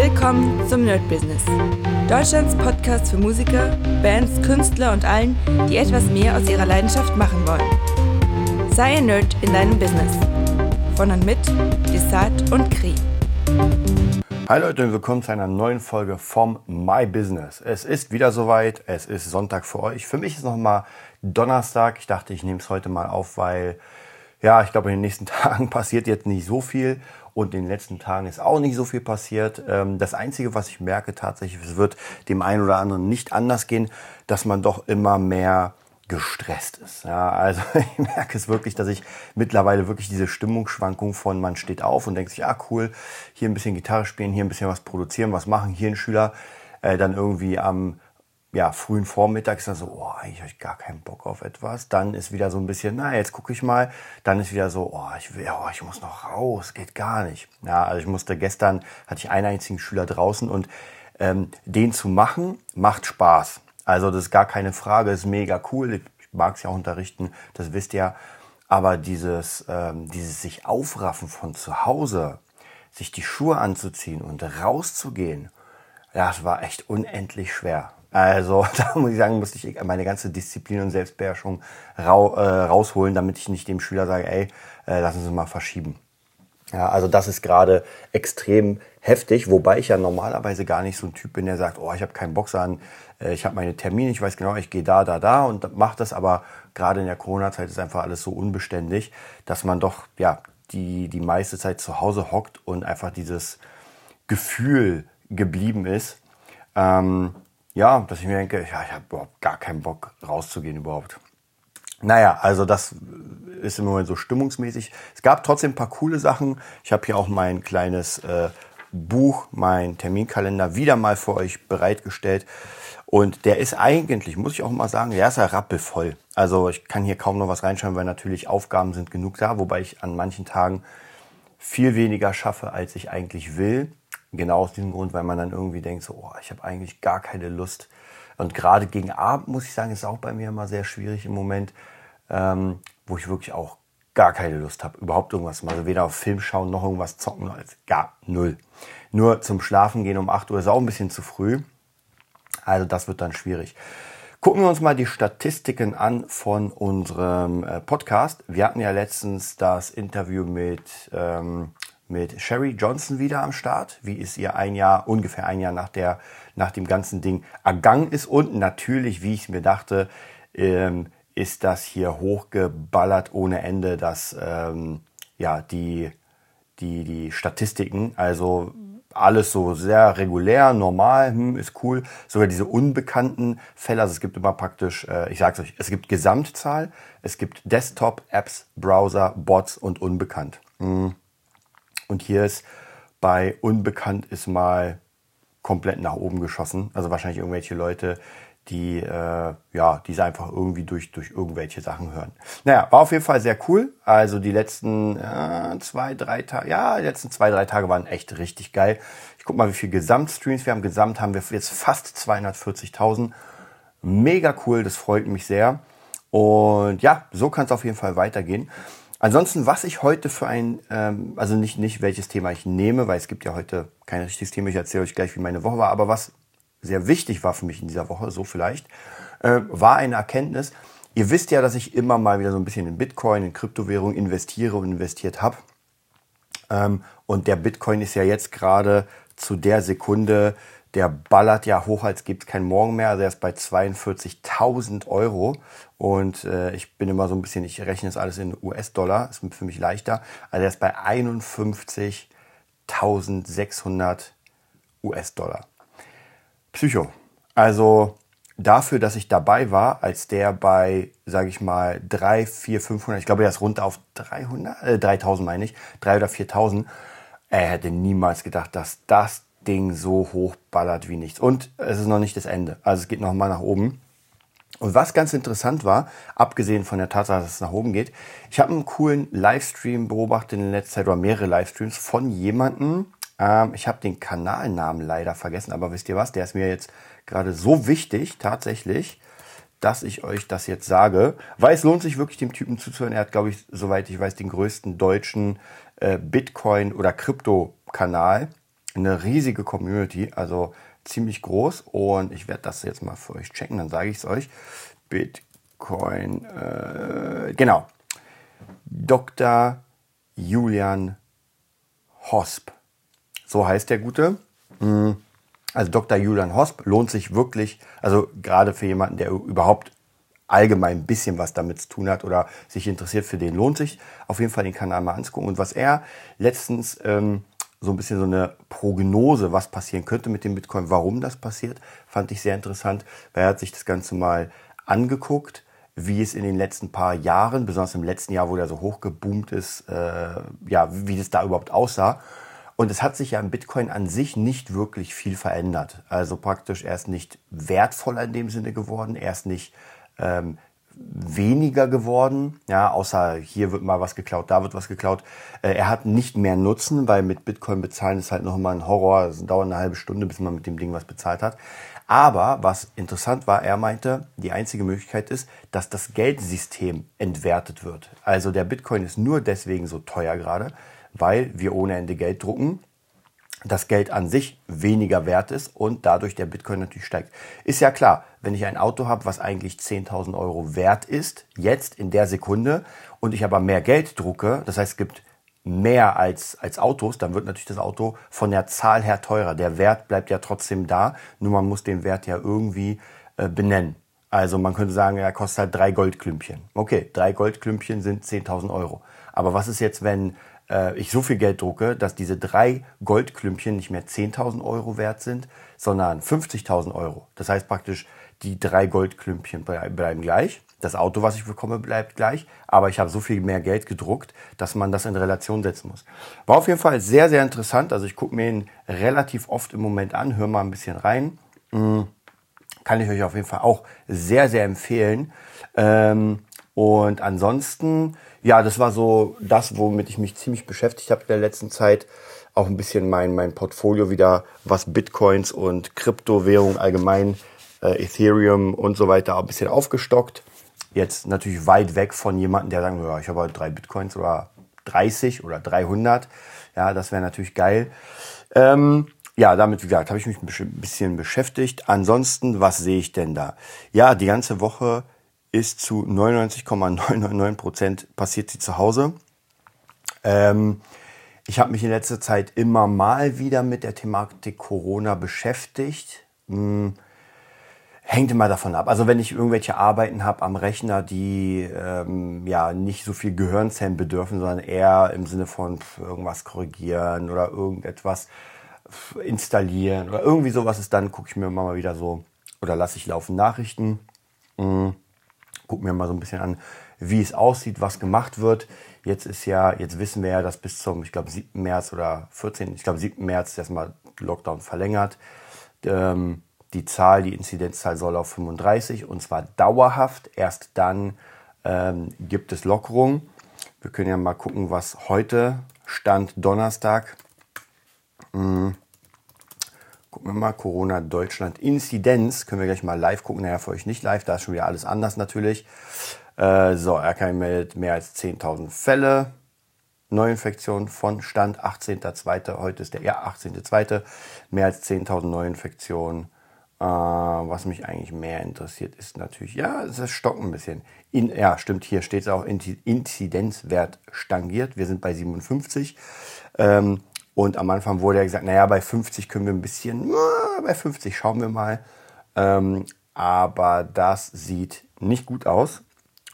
Willkommen zum Nerd Business. Deutschlands Podcast für Musiker, Bands, Künstler und allen, die etwas mehr aus ihrer Leidenschaft machen wollen. Sei ein Nerd in deinem Business. Von und mit Desart und Kri. Hi Leute und willkommen zu einer neuen Folge vom My Business. Es ist wieder soweit, es ist Sonntag für euch. Für mich ist noch mal Donnerstag. Ich dachte, ich nehme es heute mal auf, weil ja, ich glaube, in den nächsten Tagen passiert jetzt nicht so viel und in den letzten Tagen ist auch nicht so viel passiert. Ähm, das Einzige, was ich merke tatsächlich, es wird dem einen oder anderen nicht anders gehen, dass man doch immer mehr gestresst ist. Ja, also ich merke es wirklich, dass ich mittlerweile wirklich diese Stimmungsschwankung von man steht auf und denkt sich, ah cool, hier ein bisschen Gitarre spielen, hier ein bisschen was produzieren, was machen, hier ein Schüler, äh, dann irgendwie am ja, frühen Vormittag ist dann so, oh, eigentlich habe ich gar keinen Bock auf etwas. Dann ist wieder so ein bisschen, na, jetzt gucke ich mal. Dann ist wieder so, oh, ich will, oh, ich muss noch raus, geht gar nicht. Ja, also ich musste gestern, hatte ich einen einzigen Schüler draußen und ähm, den zu machen, macht Spaß. Also das ist gar keine Frage, ist mega cool. Ich mag es ja auch unterrichten, das wisst ihr. Aber dieses, ähm, dieses sich aufraffen von zu Hause, sich die Schuhe anzuziehen und rauszugehen, das war echt unendlich schwer. Also da muss ich sagen, musste ich meine ganze Disziplin und Selbstbeherrschung rau, äh, rausholen, damit ich nicht dem Schüler sage, ey, äh, lassen Sie mal verschieben. Ja, also das ist gerade extrem heftig, wobei ich ja normalerweise gar nicht so ein Typ bin, der sagt, oh, ich habe keinen Bock an, äh, ich habe meine Termine, ich weiß genau, ich gehe da, da, da und mache das, aber gerade in der Corona-Zeit ist einfach alles so unbeständig, dass man doch ja die, die meiste Zeit zu Hause hockt und einfach dieses Gefühl geblieben ist. Ähm, ja, dass ich mir denke, ja, ich habe überhaupt gar keinen Bock rauszugehen überhaupt. Naja, also das ist im Moment so stimmungsmäßig. Es gab trotzdem ein paar coole Sachen. Ich habe hier auch mein kleines äh, Buch, mein Terminkalender wieder mal für euch bereitgestellt. Und der ist eigentlich, muss ich auch mal sagen, der ist ja rappelvoll. Also ich kann hier kaum noch was reinschreiben, weil natürlich Aufgaben sind genug da, wobei ich an manchen Tagen viel weniger schaffe, als ich eigentlich will. Genau aus diesem Grund, weil man dann irgendwie denkt, so, oh, ich habe eigentlich gar keine Lust. Und gerade gegen Abend, muss ich sagen, ist auch bei mir immer sehr schwierig im Moment, ähm, wo ich wirklich auch gar keine Lust habe, überhaupt irgendwas machen. Also weder auf Film schauen noch irgendwas zocken, als gar null. Nur zum Schlafen gehen um 8 Uhr ist auch ein bisschen zu früh. Also das wird dann schwierig. Gucken wir uns mal die Statistiken an von unserem äh, Podcast. Wir hatten ja letztens das Interview mit ähm, mit Sherry Johnson wieder am Start, wie es ihr ein Jahr, ungefähr ein Jahr nach, der, nach dem ganzen Ding ergangen ist. Und natürlich, wie ich mir dachte, ähm, ist das hier hochgeballert ohne Ende, dass ähm, ja, die, die, die Statistiken, also alles so sehr regulär, normal, hm, ist cool. Sogar diese unbekannten Fälle, also es gibt immer praktisch, äh, ich sag's euch, es gibt Gesamtzahl, es gibt Desktop, Apps, Browser, Bots und unbekannt. Hm. Und hier ist bei Unbekannt ist mal komplett nach oben geschossen. Also wahrscheinlich irgendwelche Leute, die äh, ja, diese einfach irgendwie durch, durch irgendwelche Sachen hören. Naja, war auf jeden Fall sehr cool. Also die letzten äh, zwei, drei Tage, ja, die letzten zwei, drei Tage waren echt richtig geil. Ich guck mal, wie viel Gesamtstreams wir haben. Gesamt haben wir jetzt fast 240.000. Mega cool, das freut mich sehr. Und ja, so kann es auf jeden Fall weitergehen. Ansonsten, was ich heute für ein, ähm, also nicht, nicht welches Thema ich nehme, weil es gibt ja heute kein richtiges Thema, ich erzähle euch gleich, wie meine Woche war, aber was sehr wichtig war für mich in dieser Woche, so vielleicht, äh, war eine Erkenntnis. Ihr wisst ja, dass ich immer mal wieder so ein bisschen in Bitcoin, in Kryptowährung investiere und investiert habe. Ähm, und der Bitcoin ist ja jetzt gerade zu der Sekunde, der ballert ja hoch, als gibt es keinen Morgen mehr. Also er ist bei 42.000 Euro. Und äh, ich bin immer so ein bisschen, ich rechne das alles in US-Dollar, ist für mich leichter. Also er ist bei 51.600 US-Dollar. Psycho. Also dafür, dass ich dabei war, als der bei, sage ich mal, 3, 4, 500, ich glaube, er ist runter auf 300, äh, 3000 meine ich, 3 oder 4000. Er hätte niemals gedacht, dass das Ding so hoch ballert wie nichts. Und es ist noch nicht das Ende. Also es geht noch mal nach oben. Und was ganz interessant war, abgesehen von der Tatsache, dass es nach oben geht, ich habe einen coolen Livestream beobachtet in letzter Zeit oder mehrere Livestreams von jemandem. Ähm, ich habe den Kanalnamen leider vergessen, aber wisst ihr was? Der ist mir jetzt gerade so wichtig, tatsächlich, dass ich euch das jetzt sage, weil es lohnt sich wirklich dem Typen zuzuhören. Er hat, glaube ich, soweit ich weiß, den größten deutschen äh, Bitcoin- oder Krypto-Kanal eine riesige Community, also ziemlich groß. Und ich werde das jetzt mal für euch checken, dann sage ich es euch. Bitcoin, äh, genau. Dr. Julian Hosp. So heißt der Gute. Hm. Also Dr. Julian Hosp lohnt sich wirklich, also gerade für jemanden, der überhaupt allgemein ein bisschen was damit zu tun hat oder sich interessiert, für den lohnt sich auf jeden Fall den Kanal mal anzugucken. Und was er letztens ähm, so ein bisschen so eine Prognose, was passieren könnte mit dem Bitcoin, warum das passiert, fand ich sehr interessant, weil er hat sich das Ganze mal angeguckt, wie es in den letzten paar Jahren, besonders im letzten Jahr, wo der so hochgeboomt ist, äh, ja, wie das da überhaupt aussah. Und es hat sich ja im Bitcoin an sich nicht wirklich viel verändert. Also praktisch erst nicht wertvoller in dem Sinne geworden, erst nicht ähm, weniger geworden. Ja, außer hier wird mal was geklaut, da wird was geklaut. Äh, er hat nicht mehr Nutzen, weil mit Bitcoin bezahlen ist halt noch mal ein Horror. Es dauert eine halbe Stunde, bis man mit dem Ding was bezahlt hat. Aber was interessant war, er meinte, die einzige Möglichkeit ist, dass das Geldsystem entwertet wird. Also der Bitcoin ist nur deswegen so teuer gerade, weil wir ohne Ende Geld drucken das Geld an sich weniger wert ist und dadurch der Bitcoin natürlich steigt. Ist ja klar, wenn ich ein Auto habe, was eigentlich 10.000 Euro wert ist, jetzt in der Sekunde, und ich aber mehr Geld drucke, das heißt es gibt mehr als, als Autos, dann wird natürlich das Auto von der Zahl her teurer. Der Wert bleibt ja trotzdem da, nur man muss den Wert ja irgendwie äh, benennen. Also man könnte sagen, er kostet halt drei Goldklümpchen. Okay, drei Goldklümpchen sind 10.000 Euro. Aber was ist jetzt, wenn äh, ich so viel Geld drucke, dass diese drei Goldklümpchen nicht mehr 10.000 Euro wert sind, sondern 50.000 Euro. Das heißt praktisch, die drei Goldklümpchen bleiben gleich. Das Auto, was ich bekomme, bleibt gleich. Aber ich habe so viel mehr Geld gedruckt, dass man das in Relation setzen muss. War auf jeden Fall sehr, sehr interessant. Also ich gucke mir ihn relativ oft im Moment an, höre mal ein bisschen rein. Mhm. Kann ich euch auf jeden Fall auch sehr, sehr empfehlen. Ähm, und ansonsten ja, das war so das, womit ich mich ziemlich beschäftigt habe in der letzten Zeit. Auch ein bisschen mein, mein Portfolio wieder, was Bitcoins und Kryptowährung allgemein, äh, Ethereum und so weiter, ein bisschen aufgestockt. Jetzt natürlich weit weg von jemandem, der sagt, ja, ich habe halt drei Bitcoins oder 30 oder 300. Ja, das wäre natürlich geil. Ähm, ja, damit, wie gesagt, habe ich mich ein bisschen beschäftigt. Ansonsten, was sehe ich denn da? Ja, die ganze Woche ist zu 99,999 Prozent passiert sie zu Hause. Ähm, ich habe mich in letzter Zeit immer mal wieder mit der Thematik Corona beschäftigt. Hm, hängt immer davon ab. Also wenn ich irgendwelche Arbeiten habe am Rechner, die ähm, ja nicht so viel Gehirnzellen bedürfen, sondern eher im Sinne von irgendwas korrigieren oder irgendetwas installieren oder irgendwie sowas ist, dann gucke ich mir immer mal wieder so oder lasse ich laufen Nachrichten. Hm gucken wir mal so ein bisschen an, wie es aussieht, was gemacht wird. Jetzt ist ja, jetzt wissen wir ja, dass bis zum, ich glaube, 7. März oder 14., ich glaube, 7. März erstmal Lockdown verlängert. Ähm, die Zahl, die Inzidenzzahl soll auf 35 und zwar dauerhaft. Erst dann ähm, gibt es Lockerung. Wir können ja mal gucken, was heute Stand Donnerstag. Mhm. Gucken wir mal, Corona Deutschland Inzidenz. Können wir gleich mal live gucken. Naja, für euch nicht live, da ist schon wieder alles anders natürlich. Äh, so, RKI meldet mehr als 10.000 Fälle. Neuinfektionen von Stand 18.02. Heute ist der ja, 18.02. Mehr als 10.000 Neuinfektionen. Äh, was mich eigentlich mehr interessiert, ist natürlich, ja, es stockt ein bisschen. In, ja, stimmt, hier steht es auch, Inzidenzwert stangiert. Wir sind bei 57. Ähm, und am Anfang wurde ja gesagt, naja, bei 50 können wir ein bisschen, bei 50 schauen wir mal. Ähm, aber das sieht nicht gut aus.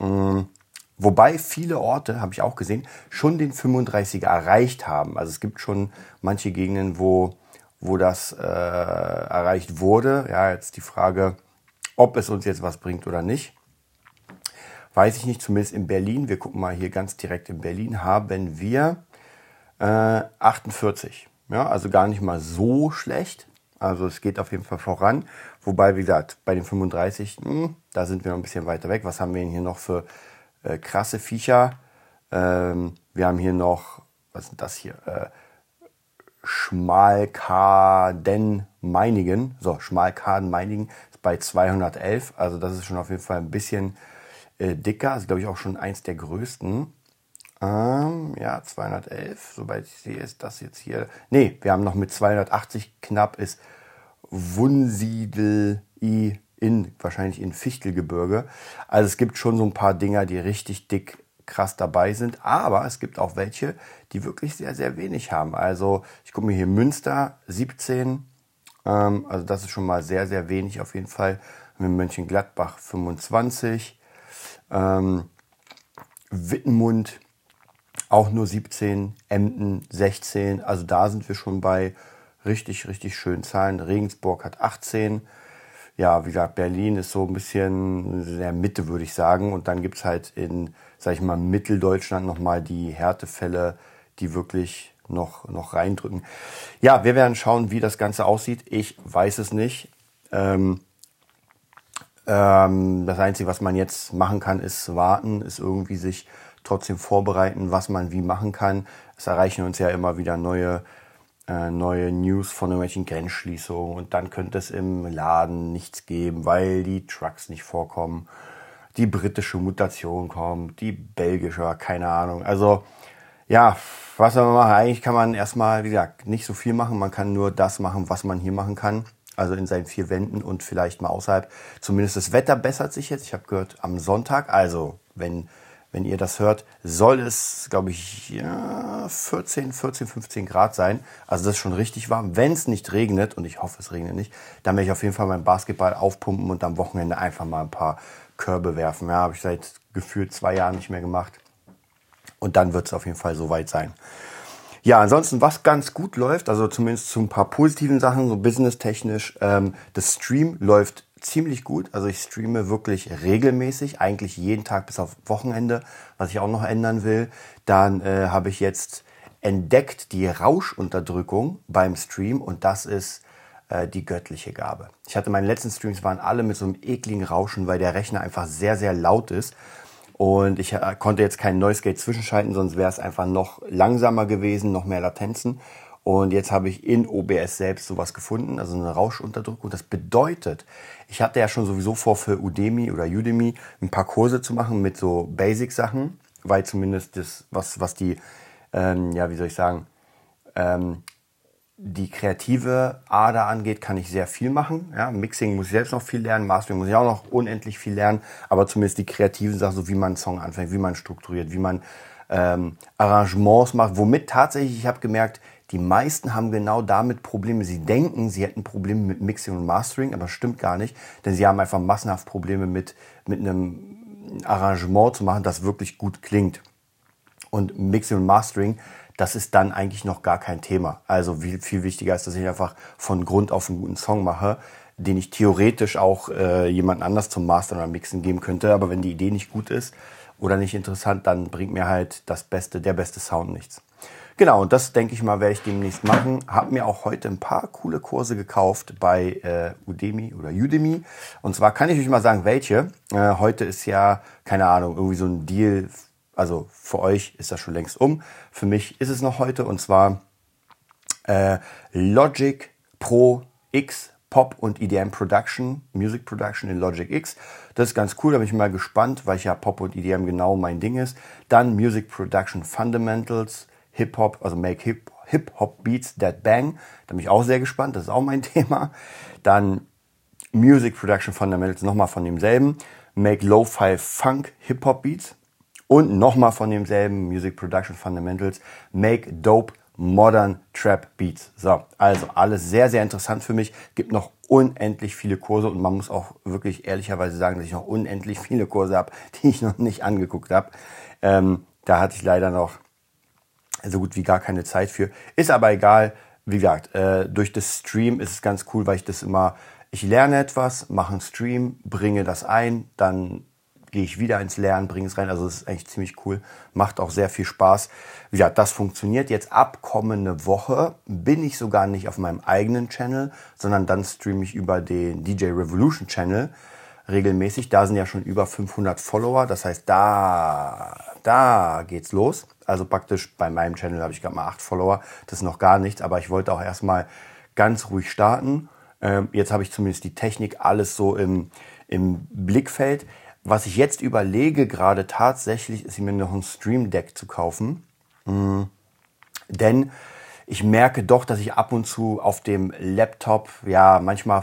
Ähm, wobei viele Orte, habe ich auch gesehen, schon den 35er erreicht haben. Also es gibt schon manche Gegenden, wo, wo das äh, erreicht wurde. Ja, jetzt die Frage, ob es uns jetzt was bringt oder nicht. Weiß ich nicht, zumindest in Berlin. Wir gucken mal hier ganz direkt in Berlin, haben wir äh, 48. Ja, also gar nicht mal so schlecht. Also es geht auf jeden Fall voran. Wobei, wie gesagt, bei den 35, mh, hm, da sind wir noch ein bisschen weiter weg. Was haben wir denn hier noch für äh, krasse Viecher? Ähm, wir haben hier noch, was ist das hier? Äh, Schmalkaden Meiningen. So, Schmalkaden Meiningen ist bei 211. Also das ist schon auf jeden Fall ein bisschen äh, dicker. Ist, glaube ich, auch schon eins der größten. Ähm, ja, 211, soweit ich sehe, ist das jetzt hier. Nee, wir haben noch mit 280 knapp ist Wunsiedel I in, wahrscheinlich in Fichtelgebirge. Also es gibt schon so ein paar Dinger, die richtig dick krass dabei sind, aber es gibt auch welche, die wirklich sehr, sehr wenig haben. Also ich gucke mir hier Münster 17, ähm, also das ist schon mal sehr, sehr wenig auf jeden Fall. Mit Mönchengladbach 25, ähm, Wittenmund auch nur 17, Emden 16, also da sind wir schon bei richtig, richtig schönen Zahlen. Regensburg hat 18, ja, wie gesagt, Berlin ist so ein bisschen in der Mitte, würde ich sagen. Und dann gibt es halt in, sag ich mal, Mitteldeutschland nochmal die Härtefälle, die wirklich noch, noch reindrücken. Ja, wir werden schauen, wie das Ganze aussieht. Ich weiß es nicht. Ähm, ähm, das Einzige, was man jetzt machen kann, ist warten, ist irgendwie sich trotzdem vorbereiten, was man wie machen kann. Es erreichen uns ja immer wieder neue äh, neue News von irgendwelchen Grenzschließungen und dann könnte es im Laden nichts geben, weil die Trucks nicht vorkommen, die britische Mutation kommt, die belgische, keine Ahnung. Also ja, was soll man machen? Eigentlich kann man erstmal, wie gesagt, nicht so viel machen. Man kann nur das machen, was man hier machen kann. Also in seinen vier Wänden und vielleicht mal außerhalb. Zumindest das Wetter bessert sich jetzt. Ich habe gehört, am Sonntag, also wenn wenn ihr das hört, soll es, glaube ich, ja, 14, 14, 15 Grad sein. Also das ist schon richtig warm. Wenn es nicht regnet, und ich hoffe, es regnet nicht, dann werde ich auf jeden Fall meinen Basketball aufpumpen und am Wochenende einfach mal ein paar Körbe werfen. Ja, habe ich seit gefühlt zwei Jahren nicht mehr gemacht. Und dann wird es auf jeden Fall soweit sein. Ja, ansonsten, was ganz gut läuft, also zumindest zu ein paar positiven Sachen, so businesstechnisch, ähm, das Stream läuft ziemlich gut. Also ich streame wirklich regelmäßig, eigentlich jeden Tag bis auf Wochenende, was ich auch noch ändern will. Dann äh, habe ich jetzt entdeckt die Rauschunterdrückung beim Stream und das ist äh, die göttliche Gabe. Ich hatte meine letzten Streams waren alle mit so einem ekligen Rauschen, weil der Rechner einfach sehr, sehr laut ist. Und ich äh, konnte jetzt kein Noise Gate zwischenschalten, sonst wäre es einfach noch langsamer gewesen, noch mehr Latenzen. Und jetzt habe ich in OBS selbst sowas gefunden, also eine Rauschunterdrückung. Das bedeutet, ich hatte ja schon sowieso vor, für Udemy oder Udemy ein paar Kurse zu machen mit so Basic-Sachen, weil zumindest das, was, was die, ähm, ja, wie soll ich sagen, ähm, die kreative Ader angeht, kann ich sehr viel machen. Ja, Mixing muss ich selbst noch viel lernen, Mastering muss ich auch noch unendlich viel lernen, aber zumindest die kreativen Sachen, so wie man einen Song anfängt, wie man strukturiert, wie man ähm, Arrangements macht, womit tatsächlich, ich habe gemerkt, die meisten haben genau damit Probleme. Sie denken, sie hätten Probleme mit Mixing und Mastering, aber das stimmt gar nicht, denn sie haben einfach massenhaft Probleme mit, mit einem Arrangement zu machen, das wirklich gut klingt. Und Mixing und Mastering, das ist dann eigentlich noch gar kein Thema. Also viel, viel wichtiger ist, dass ich einfach von Grund auf einen guten Song mache, den ich theoretisch auch äh, jemand anders zum Mastern oder Mixen geben könnte. Aber wenn die Idee nicht gut ist oder nicht interessant, dann bringt mir halt das beste, der beste Sound nichts. Genau, und das denke ich mal, werde ich demnächst machen. Hab mir auch heute ein paar coole Kurse gekauft bei äh, Udemy oder Udemy. Und zwar kann ich euch mal sagen, welche. Äh, heute ist ja, keine Ahnung, irgendwie so ein Deal. Also für euch ist das schon längst um. Für mich ist es noch heute. Und zwar äh, Logic Pro X Pop und EDM Production, Music Production in Logic X. Das ist ganz cool, da bin ich mal gespannt, weil ich ja Pop und EDM genau mein Ding ist. Dann Music Production Fundamentals, Hip-Hop, also Make Hip, Hip-Hop Beats That Bang. Da bin ich auch sehr gespannt, das ist auch mein Thema. Dann Music Production Fundamentals, nochmal von demselben. Make Lo-Fi Funk Hip-Hop Beats. Und nochmal von demselben Music Production Fundamentals. Make Dope Modern Trap Beats. So, also alles sehr, sehr interessant für mich. Gibt noch unendlich viele Kurse und man muss auch wirklich ehrlicherweise sagen, dass ich noch unendlich viele Kurse habe, die ich noch nicht angeguckt habe. Ähm, da hatte ich leider noch so gut wie gar keine Zeit für. Ist aber egal. Wie gesagt, äh, durch das Stream ist es ganz cool, weil ich das immer, ich lerne etwas, mache einen Stream, bringe das ein, dann gehe ich wieder ins Lernen, bringe es rein. Also es ist eigentlich ziemlich cool, macht auch sehr viel Spaß. Wie gesagt, das funktioniert. Jetzt ab kommende Woche bin ich sogar nicht auf meinem eigenen Channel, sondern dann streame ich über den DJ Revolution Channel regelmäßig. Da sind ja schon über 500 Follower. Das heißt, da, da geht's los. Also praktisch bei meinem Channel habe ich gerade mal acht Follower. Das ist noch gar nichts, aber ich wollte auch erstmal ganz ruhig starten. Ähm, jetzt habe ich zumindest die Technik alles so im, im Blickfeld. was ich jetzt überlege gerade tatsächlich, ist mir noch ein Stream Deck zu kaufen. Mhm. Denn ich merke doch, dass ich ab und zu auf dem Laptop, ja, manchmal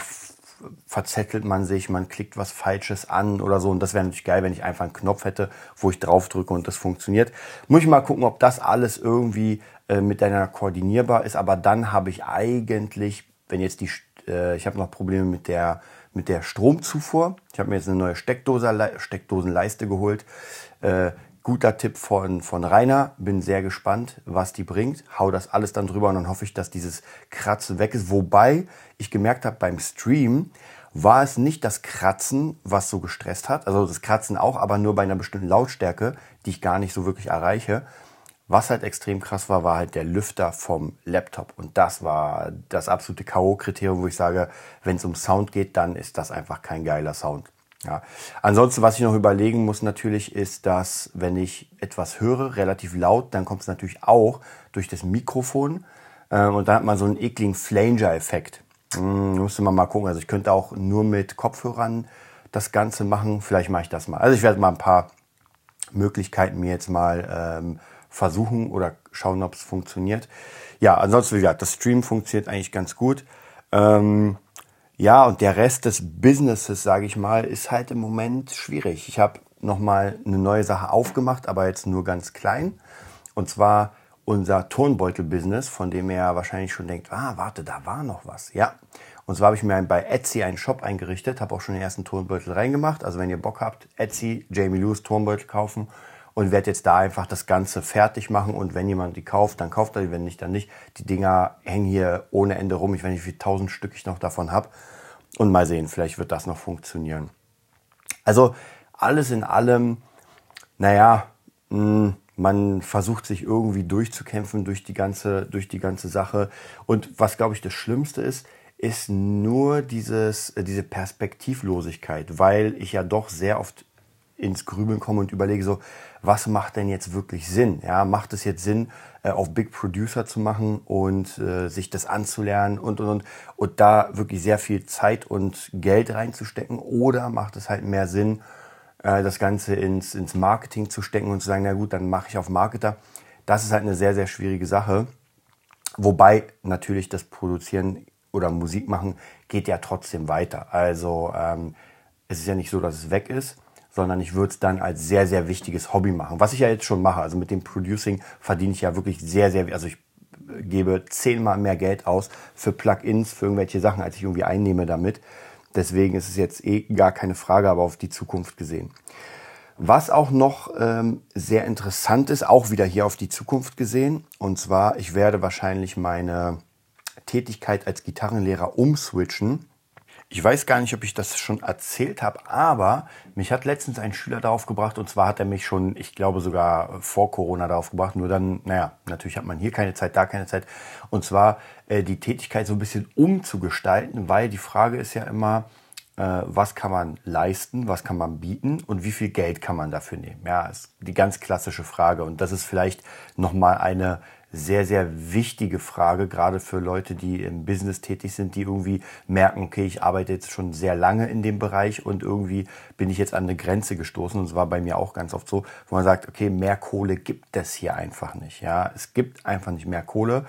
verzettelt man sich, man klickt was Falsches an oder so. Und das wäre natürlich geil, wenn ich einfach einen Knopf hätte, wo ich drauf drücke und das funktioniert. Muss ich mal gucken, ob das alles irgendwie äh, miteinander koordinierbar ist. Aber dann habe ich eigentlich, wenn jetzt die, äh, ich habe noch Probleme mit der, mit der Stromzufuhr. Ich habe mir jetzt eine neue Steckdose, Steckdosenleiste geholt. Äh, guter Tipp von, von Rainer. Bin sehr gespannt, was die bringt. Hau das alles dann drüber und dann hoffe ich, dass dieses Kratzen weg ist. Wobei ich gemerkt habe beim Stream, war es nicht das Kratzen, was so gestresst hat. Also das Kratzen auch, aber nur bei einer bestimmten Lautstärke, die ich gar nicht so wirklich erreiche. Was halt extrem krass war, war halt der Lüfter vom Laptop. Und das war das absolute K.O.-Kriterium, wo ich sage, wenn es um Sound geht, dann ist das einfach kein geiler Sound. Ja. Ansonsten, was ich noch überlegen muss natürlich, ist, dass wenn ich etwas höre, relativ laut, dann kommt es natürlich auch durch das Mikrofon. Ähm, und dann hat man so einen ekligen Flanger-Effekt. Hm, müsste man mal gucken. Also ich könnte auch nur mit Kopfhörern das Ganze machen. Vielleicht mache ich das mal. Also ich werde mal ein paar Möglichkeiten mir jetzt mal ähm, versuchen oder schauen, ob es funktioniert. Ja, ansonsten, wie gesagt, das Stream funktioniert eigentlich ganz gut. Ähm, ja, und der Rest des Businesses, sage ich mal, ist halt im Moment schwierig. Ich habe nochmal eine neue Sache aufgemacht, aber jetzt nur ganz klein. Und zwar unser Turnbeutel-Business, von dem er wahrscheinlich schon denkt, ah, warte, da war noch was. Ja, und zwar habe ich mir bei Etsy einen Shop eingerichtet, habe auch schon den ersten Turnbeutel reingemacht. Also wenn ihr Bock habt, Etsy, Jamie Lewis Turnbeutel kaufen und werde jetzt da einfach das Ganze fertig machen. Und wenn jemand die kauft, dann kauft er die, wenn nicht, dann nicht. Die Dinger hängen hier ohne Ende rum. Ich weiß nicht, wie tausend Stück ich noch davon habe. Und mal sehen, vielleicht wird das noch funktionieren. Also alles in allem, naja, hm, man versucht sich irgendwie durchzukämpfen durch die ganze, durch die ganze Sache. Und was, glaube ich, das Schlimmste ist, ist nur dieses, äh, diese Perspektivlosigkeit, weil ich ja doch sehr oft ins Grübeln komme und überlege so, was macht denn jetzt wirklich Sinn? Ja, macht es jetzt Sinn, äh, auf Big Producer zu machen und äh, sich das anzulernen und, und, und, und da wirklich sehr viel Zeit und Geld reinzustecken? Oder macht es halt mehr Sinn, äh, das Ganze ins, ins Marketing zu stecken und zu sagen, na gut, dann mache ich auf Marketer. Das ist halt eine sehr, sehr schwierige Sache. Wobei natürlich das Produzieren oder Musik machen geht ja trotzdem weiter. Also ähm, es ist ja nicht so, dass es weg ist sondern ich würde es dann als sehr, sehr wichtiges Hobby machen. Was ich ja jetzt schon mache. Also mit dem Producing verdiene ich ja wirklich sehr, sehr, also ich gebe zehnmal mehr Geld aus für Plugins, für irgendwelche Sachen, als ich irgendwie einnehme damit. Deswegen ist es jetzt eh gar keine Frage, aber auf die Zukunft gesehen. Was auch noch ähm, sehr interessant ist, auch wieder hier auf die Zukunft gesehen, und zwar, ich werde wahrscheinlich meine Tätigkeit als Gitarrenlehrer umswitchen ich weiß gar nicht, ob ich das schon erzählt habe, aber mich hat letztens ein Schüler darauf gebracht und zwar hat er mich schon, ich glaube sogar vor Corona darauf gebracht. Nur dann, naja, natürlich hat man hier keine Zeit, da keine Zeit. Und zwar äh, die Tätigkeit so ein bisschen umzugestalten, weil die Frage ist ja immer, äh, was kann man leisten, was kann man bieten und wie viel Geld kann man dafür nehmen? Ja, ist die ganz klassische Frage und das ist vielleicht nochmal eine sehr, sehr wichtige Frage, gerade für Leute, die im Business tätig sind, die irgendwie merken, okay, ich arbeite jetzt schon sehr lange in dem Bereich und irgendwie bin ich jetzt an eine Grenze gestoßen. Und es war bei mir auch ganz oft so, wo man sagt, okay, mehr Kohle gibt es hier einfach nicht. Ja, es gibt einfach nicht mehr Kohle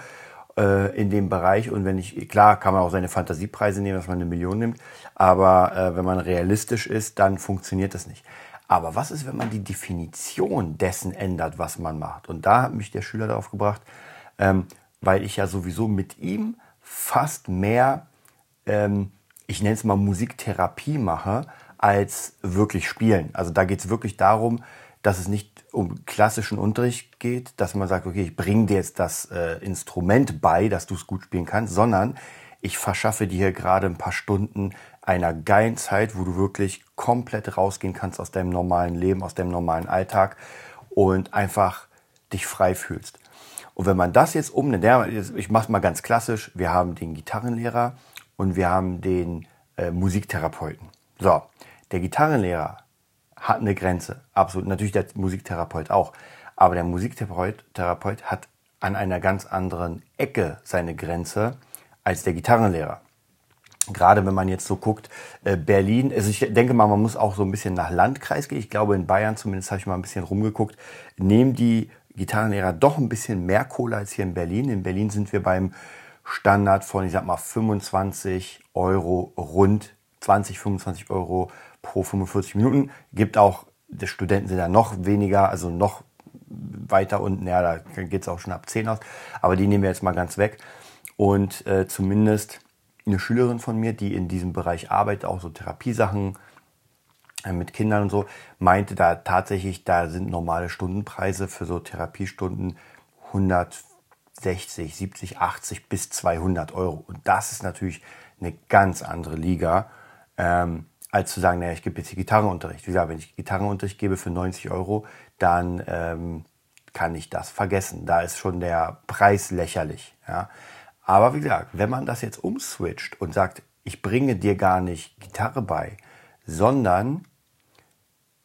äh, in dem Bereich. Und wenn ich, klar, kann man auch seine Fantasiepreise nehmen, dass man eine Million nimmt. Aber äh, wenn man realistisch ist, dann funktioniert das nicht. Aber was ist, wenn man die Definition dessen ändert, was man macht? Und da hat mich der Schüler darauf gebracht, ähm, weil ich ja sowieso mit ihm fast mehr, ähm, ich nenne es mal Musiktherapie mache, als wirklich spielen. Also da geht es wirklich darum, dass es nicht um klassischen Unterricht geht, dass man sagt, okay, ich bringe dir jetzt das äh, Instrument bei, dass du es gut spielen kannst, sondern ich verschaffe dir hier gerade ein paar Stunden einer geilen Zeit, wo du wirklich komplett rausgehen kannst aus deinem normalen Leben, aus deinem normalen Alltag und einfach dich frei fühlst. Und wenn man das jetzt umnimmt, ich mache es mal ganz klassisch, wir haben den Gitarrenlehrer und wir haben den äh, Musiktherapeuten. So, der Gitarrenlehrer hat eine Grenze, absolut, natürlich der Musiktherapeut auch, aber der Musiktherapeut Therapeut hat an einer ganz anderen Ecke seine Grenze als der Gitarrenlehrer. Gerade wenn man jetzt so guckt, äh, Berlin, also ich denke mal, man muss auch so ein bisschen nach Landkreis gehen. Ich glaube, in Bayern zumindest habe ich mal ein bisschen rumgeguckt, nehmen die Gitarrenlehrer doch ein bisschen mehr Kohle als hier in Berlin. In Berlin sind wir beim Standard von, ich sag mal, 25 Euro rund, 20, 25 Euro pro 45 Minuten. Gibt auch, die Studenten sind ja noch weniger, also noch weiter unten, ja, da geht es auch schon ab 10 aus. Aber die nehmen wir jetzt mal ganz weg. Und äh, zumindest eine Schülerin von mir, die in diesem Bereich arbeitet, auch so Therapiesachen äh, mit Kindern und so, meinte da tatsächlich, da sind normale Stundenpreise für so Therapiestunden 160, 70, 80 bis 200 Euro. Und das ist natürlich eine ganz andere Liga, ähm, als zu sagen, naja, ich gebe jetzt hier Gitarrenunterricht. Wie gesagt, wenn ich Gitarrenunterricht gebe für 90 Euro, dann ähm, kann ich das vergessen. Da ist schon der Preis lächerlich. Ja. Aber wie gesagt, wenn man das jetzt umswitcht und sagt, ich bringe dir gar nicht Gitarre bei, sondern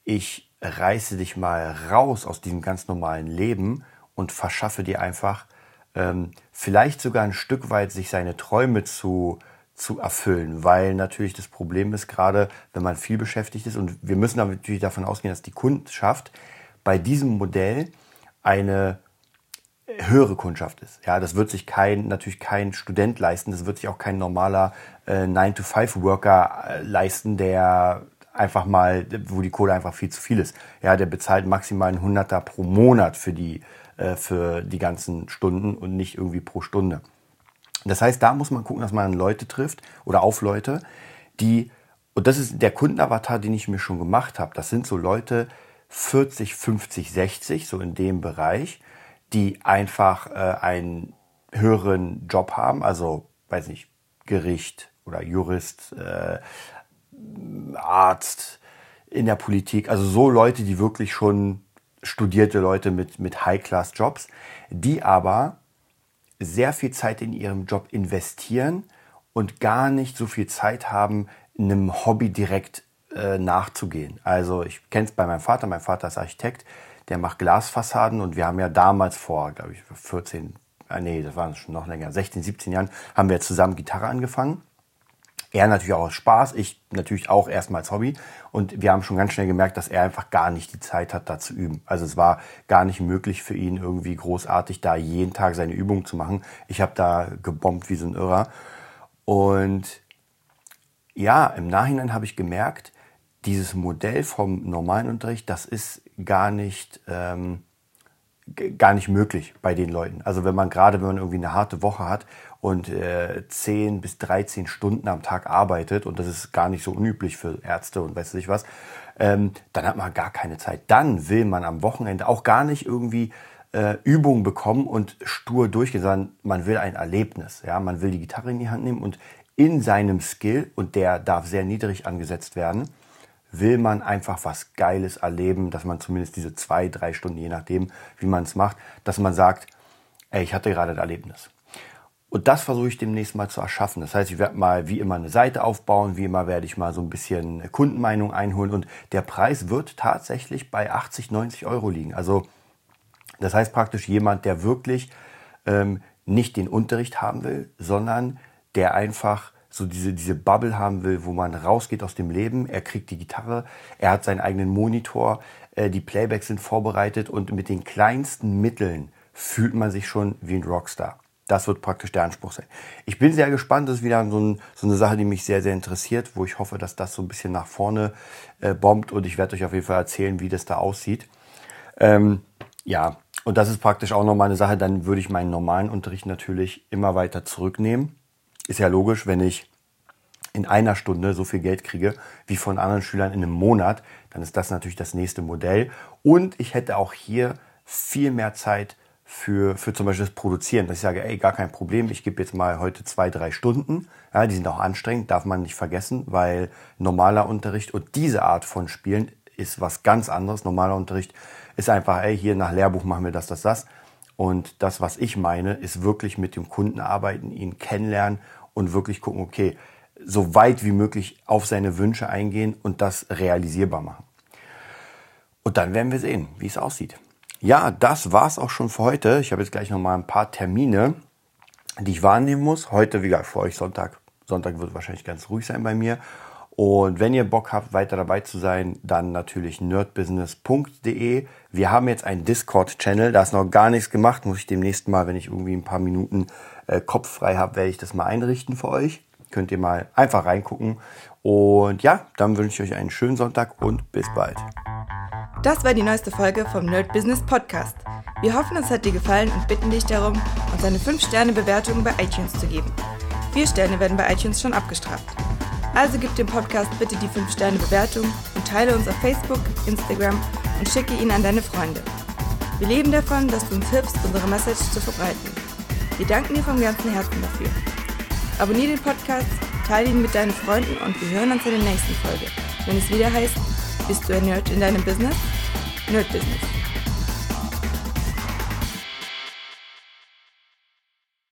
ich reiße dich mal raus aus diesem ganz normalen Leben und verschaffe dir einfach ähm, vielleicht sogar ein Stück weit sich seine Träume zu, zu erfüllen, weil natürlich das Problem ist, gerade wenn man viel beschäftigt ist und wir müssen natürlich davon ausgehen, dass die Kundschaft bei diesem Modell eine höhere Kundschaft ist. Ja, das wird sich kein, natürlich kein Student leisten, das wird sich auch kein normaler äh, 9-to-5-Worker äh, leisten, der einfach mal, wo die Kohle einfach viel zu viel ist. Ja, der bezahlt maximal einen Hunderter pro Monat für die, äh, für die ganzen Stunden und nicht irgendwie pro Stunde. Das heißt, da muss man gucken, dass man Leute trifft oder auf Leute, die, und das ist der Kundenavatar, den ich mir schon gemacht habe. Das sind so Leute 40, 50, 60, so in dem Bereich, die einfach äh, einen höheren Job haben, also, weiß nicht, Gericht oder Jurist, äh, Arzt, in der Politik, also so Leute, die wirklich schon studierte Leute mit, mit High-Class-Jobs, die aber sehr viel Zeit in ihrem Job investieren und gar nicht so viel Zeit haben, einem Hobby direkt äh, nachzugehen. Also ich kenne es bei meinem Vater, mein Vater ist Architekt, der macht Glasfassaden und wir haben ja damals vor, glaube ich, 14, äh, nee, das war schon noch länger, 16, 17 Jahren, haben wir zusammen Gitarre angefangen er natürlich auch aus Spaß, ich natürlich auch erstmal als Hobby. Und wir haben schon ganz schnell gemerkt, dass er einfach gar nicht die Zeit hat, da zu üben. Also es war gar nicht möglich für ihn irgendwie großartig da jeden Tag seine Übungen zu machen. Ich habe da gebombt wie so ein Irrer. Und ja, im Nachhinein habe ich gemerkt, dieses Modell vom normalen Unterricht, das ist gar nicht, ähm, gar nicht möglich bei den Leuten. Also wenn man gerade, wenn man irgendwie eine harte Woche hat und äh, 10 bis 13 Stunden am Tag arbeitet, und das ist gar nicht so unüblich für Ärzte und weiß nicht was, ähm, dann hat man gar keine Zeit. Dann will man am Wochenende auch gar nicht irgendwie äh, Übungen bekommen und stur durchgehen, sondern man will ein Erlebnis. Ja? Man will die Gitarre in die Hand nehmen und in seinem Skill, und der darf sehr niedrig angesetzt werden, will man einfach was Geiles erleben, dass man zumindest diese zwei, drei Stunden, je nachdem, wie man es macht, dass man sagt, ey, ich hatte gerade ein Erlebnis. Und das versuche ich demnächst mal zu erschaffen. Das heißt, ich werde mal wie immer eine Seite aufbauen, wie immer werde ich mal so ein bisschen Kundenmeinung einholen und der Preis wird tatsächlich bei 80, 90 Euro liegen. Also das heißt praktisch jemand, der wirklich ähm, nicht den Unterricht haben will, sondern der einfach so diese, diese Bubble haben will, wo man rausgeht aus dem Leben. Er kriegt die Gitarre, er hat seinen eigenen Monitor, äh, die Playbacks sind vorbereitet und mit den kleinsten Mitteln fühlt man sich schon wie ein Rockstar. Das wird praktisch der Anspruch sein. Ich bin sehr gespannt. Das ist wieder so, ein, so, eine Sache, die mich sehr, sehr interessiert, wo ich hoffe, dass das so ein bisschen nach vorne äh, bombt. Und ich werde euch auf jeden Fall erzählen, wie das da aussieht. Ähm, ja, und das ist praktisch auch nochmal eine Sache. Dann würde ich meinen normalen Unterricht natürlich immer weiter zurücknehmen. Ist ja logisch, wenn ich in einer Stunde so viel Geld kriege wie von anderen Schülern in einem Monat, dann ist das natürlich das nächste Modell. Und ich hätte auch hier viel mehr Zeit für, für zum Beispiel das Produzieren, dass ich sage, ey, gar kein Problem, ich gebe jetzt mal heute zwei, drei Stunden. Ja, die sind auch anstrengend, darf man nicht vergessen, weil normaler Unterricht und diese Art von Spielen ist was ganz anderes. Normaler Unterricht ist einfach, ey, hier nach Lehrbuch machen wir das, das, das. Und das, was ich meine, ist wirklich mit dem Kunden arbeiten, ihn kennenlernen und wirklich gucken, okay, so weit wie möglich auf seine Wünsche eingehen und das realisierbar machen. Und dann werden wir sehen, wie es aussieht. Ja, das war's auch schon für heute. Ich habe jetzt gleich noch mal ein paar Termine, die ich wahrnehmen muss. Heute, wie gesagt, für euch Sonntag Sonntag wird wahrscheinlich ganz ruhig sein bei mir. Und wenn ihr Bock habt, weiter dabei zu sein, dann natürlich nerdbusiness.de. Wir haben jetzt einen Discord-Channel, da ist noch gar nichts gemacht. Muss ich demnächst mal, wenn ich irgendwie ein paar Minuten äh, Kopf frei habe, werde ich das mal einrichten für euch. Könnt ihr mal einfach reingucken. Und ja, dann wünsche ich euch einen schönen Sonntag und bis bald. Das war die neueste Folge vom Nerd Business Podcast. Wir hoffen, es hat dir gefallen und bitten dich darum, uns eine 5-Sterne-Bewertung bei iTunes zu geben. Vier Sterne werden bei iTunes schon abgestraft. Also gib dem Podcast bitte die 5-Sterne-Bewertung und teile uns auf Facebook, Instagram und schicke ihn an deine Freunde. Wir leben davon, dass du uns hilfst, unsere Message zu verbreiten. Wir danken dir vom ganzen Herzen dafür. Abonnier den Podcast, teile ihn mit deinen Freunden und wir hören uns in der nächsten Folge, wenn es wieder heißt, bist du ein Nerd in deinem Business? Nerd Business.